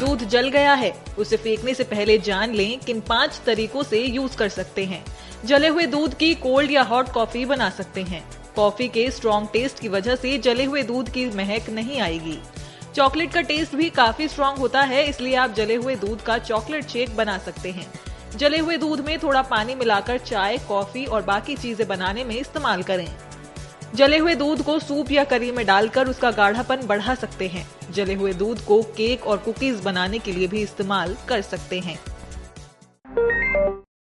दूध जल गया है। उसे फेंकने से पहले जान लें किन पाँच तरीकों से यूज़ कर सकते हैं। जले हुए दूध की कोल्ड या हॉट कॉफ़ी बना सकते हैं। कॉफ़ी के स्ट्रॉन्ग टेस्ट की वजह से जले हुए दूध की महक नहीं आएगी। चॉकलेट का टेस्ट भी काफ़ी स्ट्रॉन्ग होता है, इसलिए आप जले हुए दूध का चॉकलेट शेक बना सकते हैं। जले हुए दूध में थोड़ा पानी मिलाकर चाय, कॉफ़ी और बाकी चीज़ें बनाने में इस्तेमाल करें। जले हुए दूध को सूप या करी में डालकर उसका गाढ़ापन बढ़ा सकते हैं। जले हुए दूध को केक और कुकीज बनाने के लिए भी इस्तेमाल कर सकते हैं।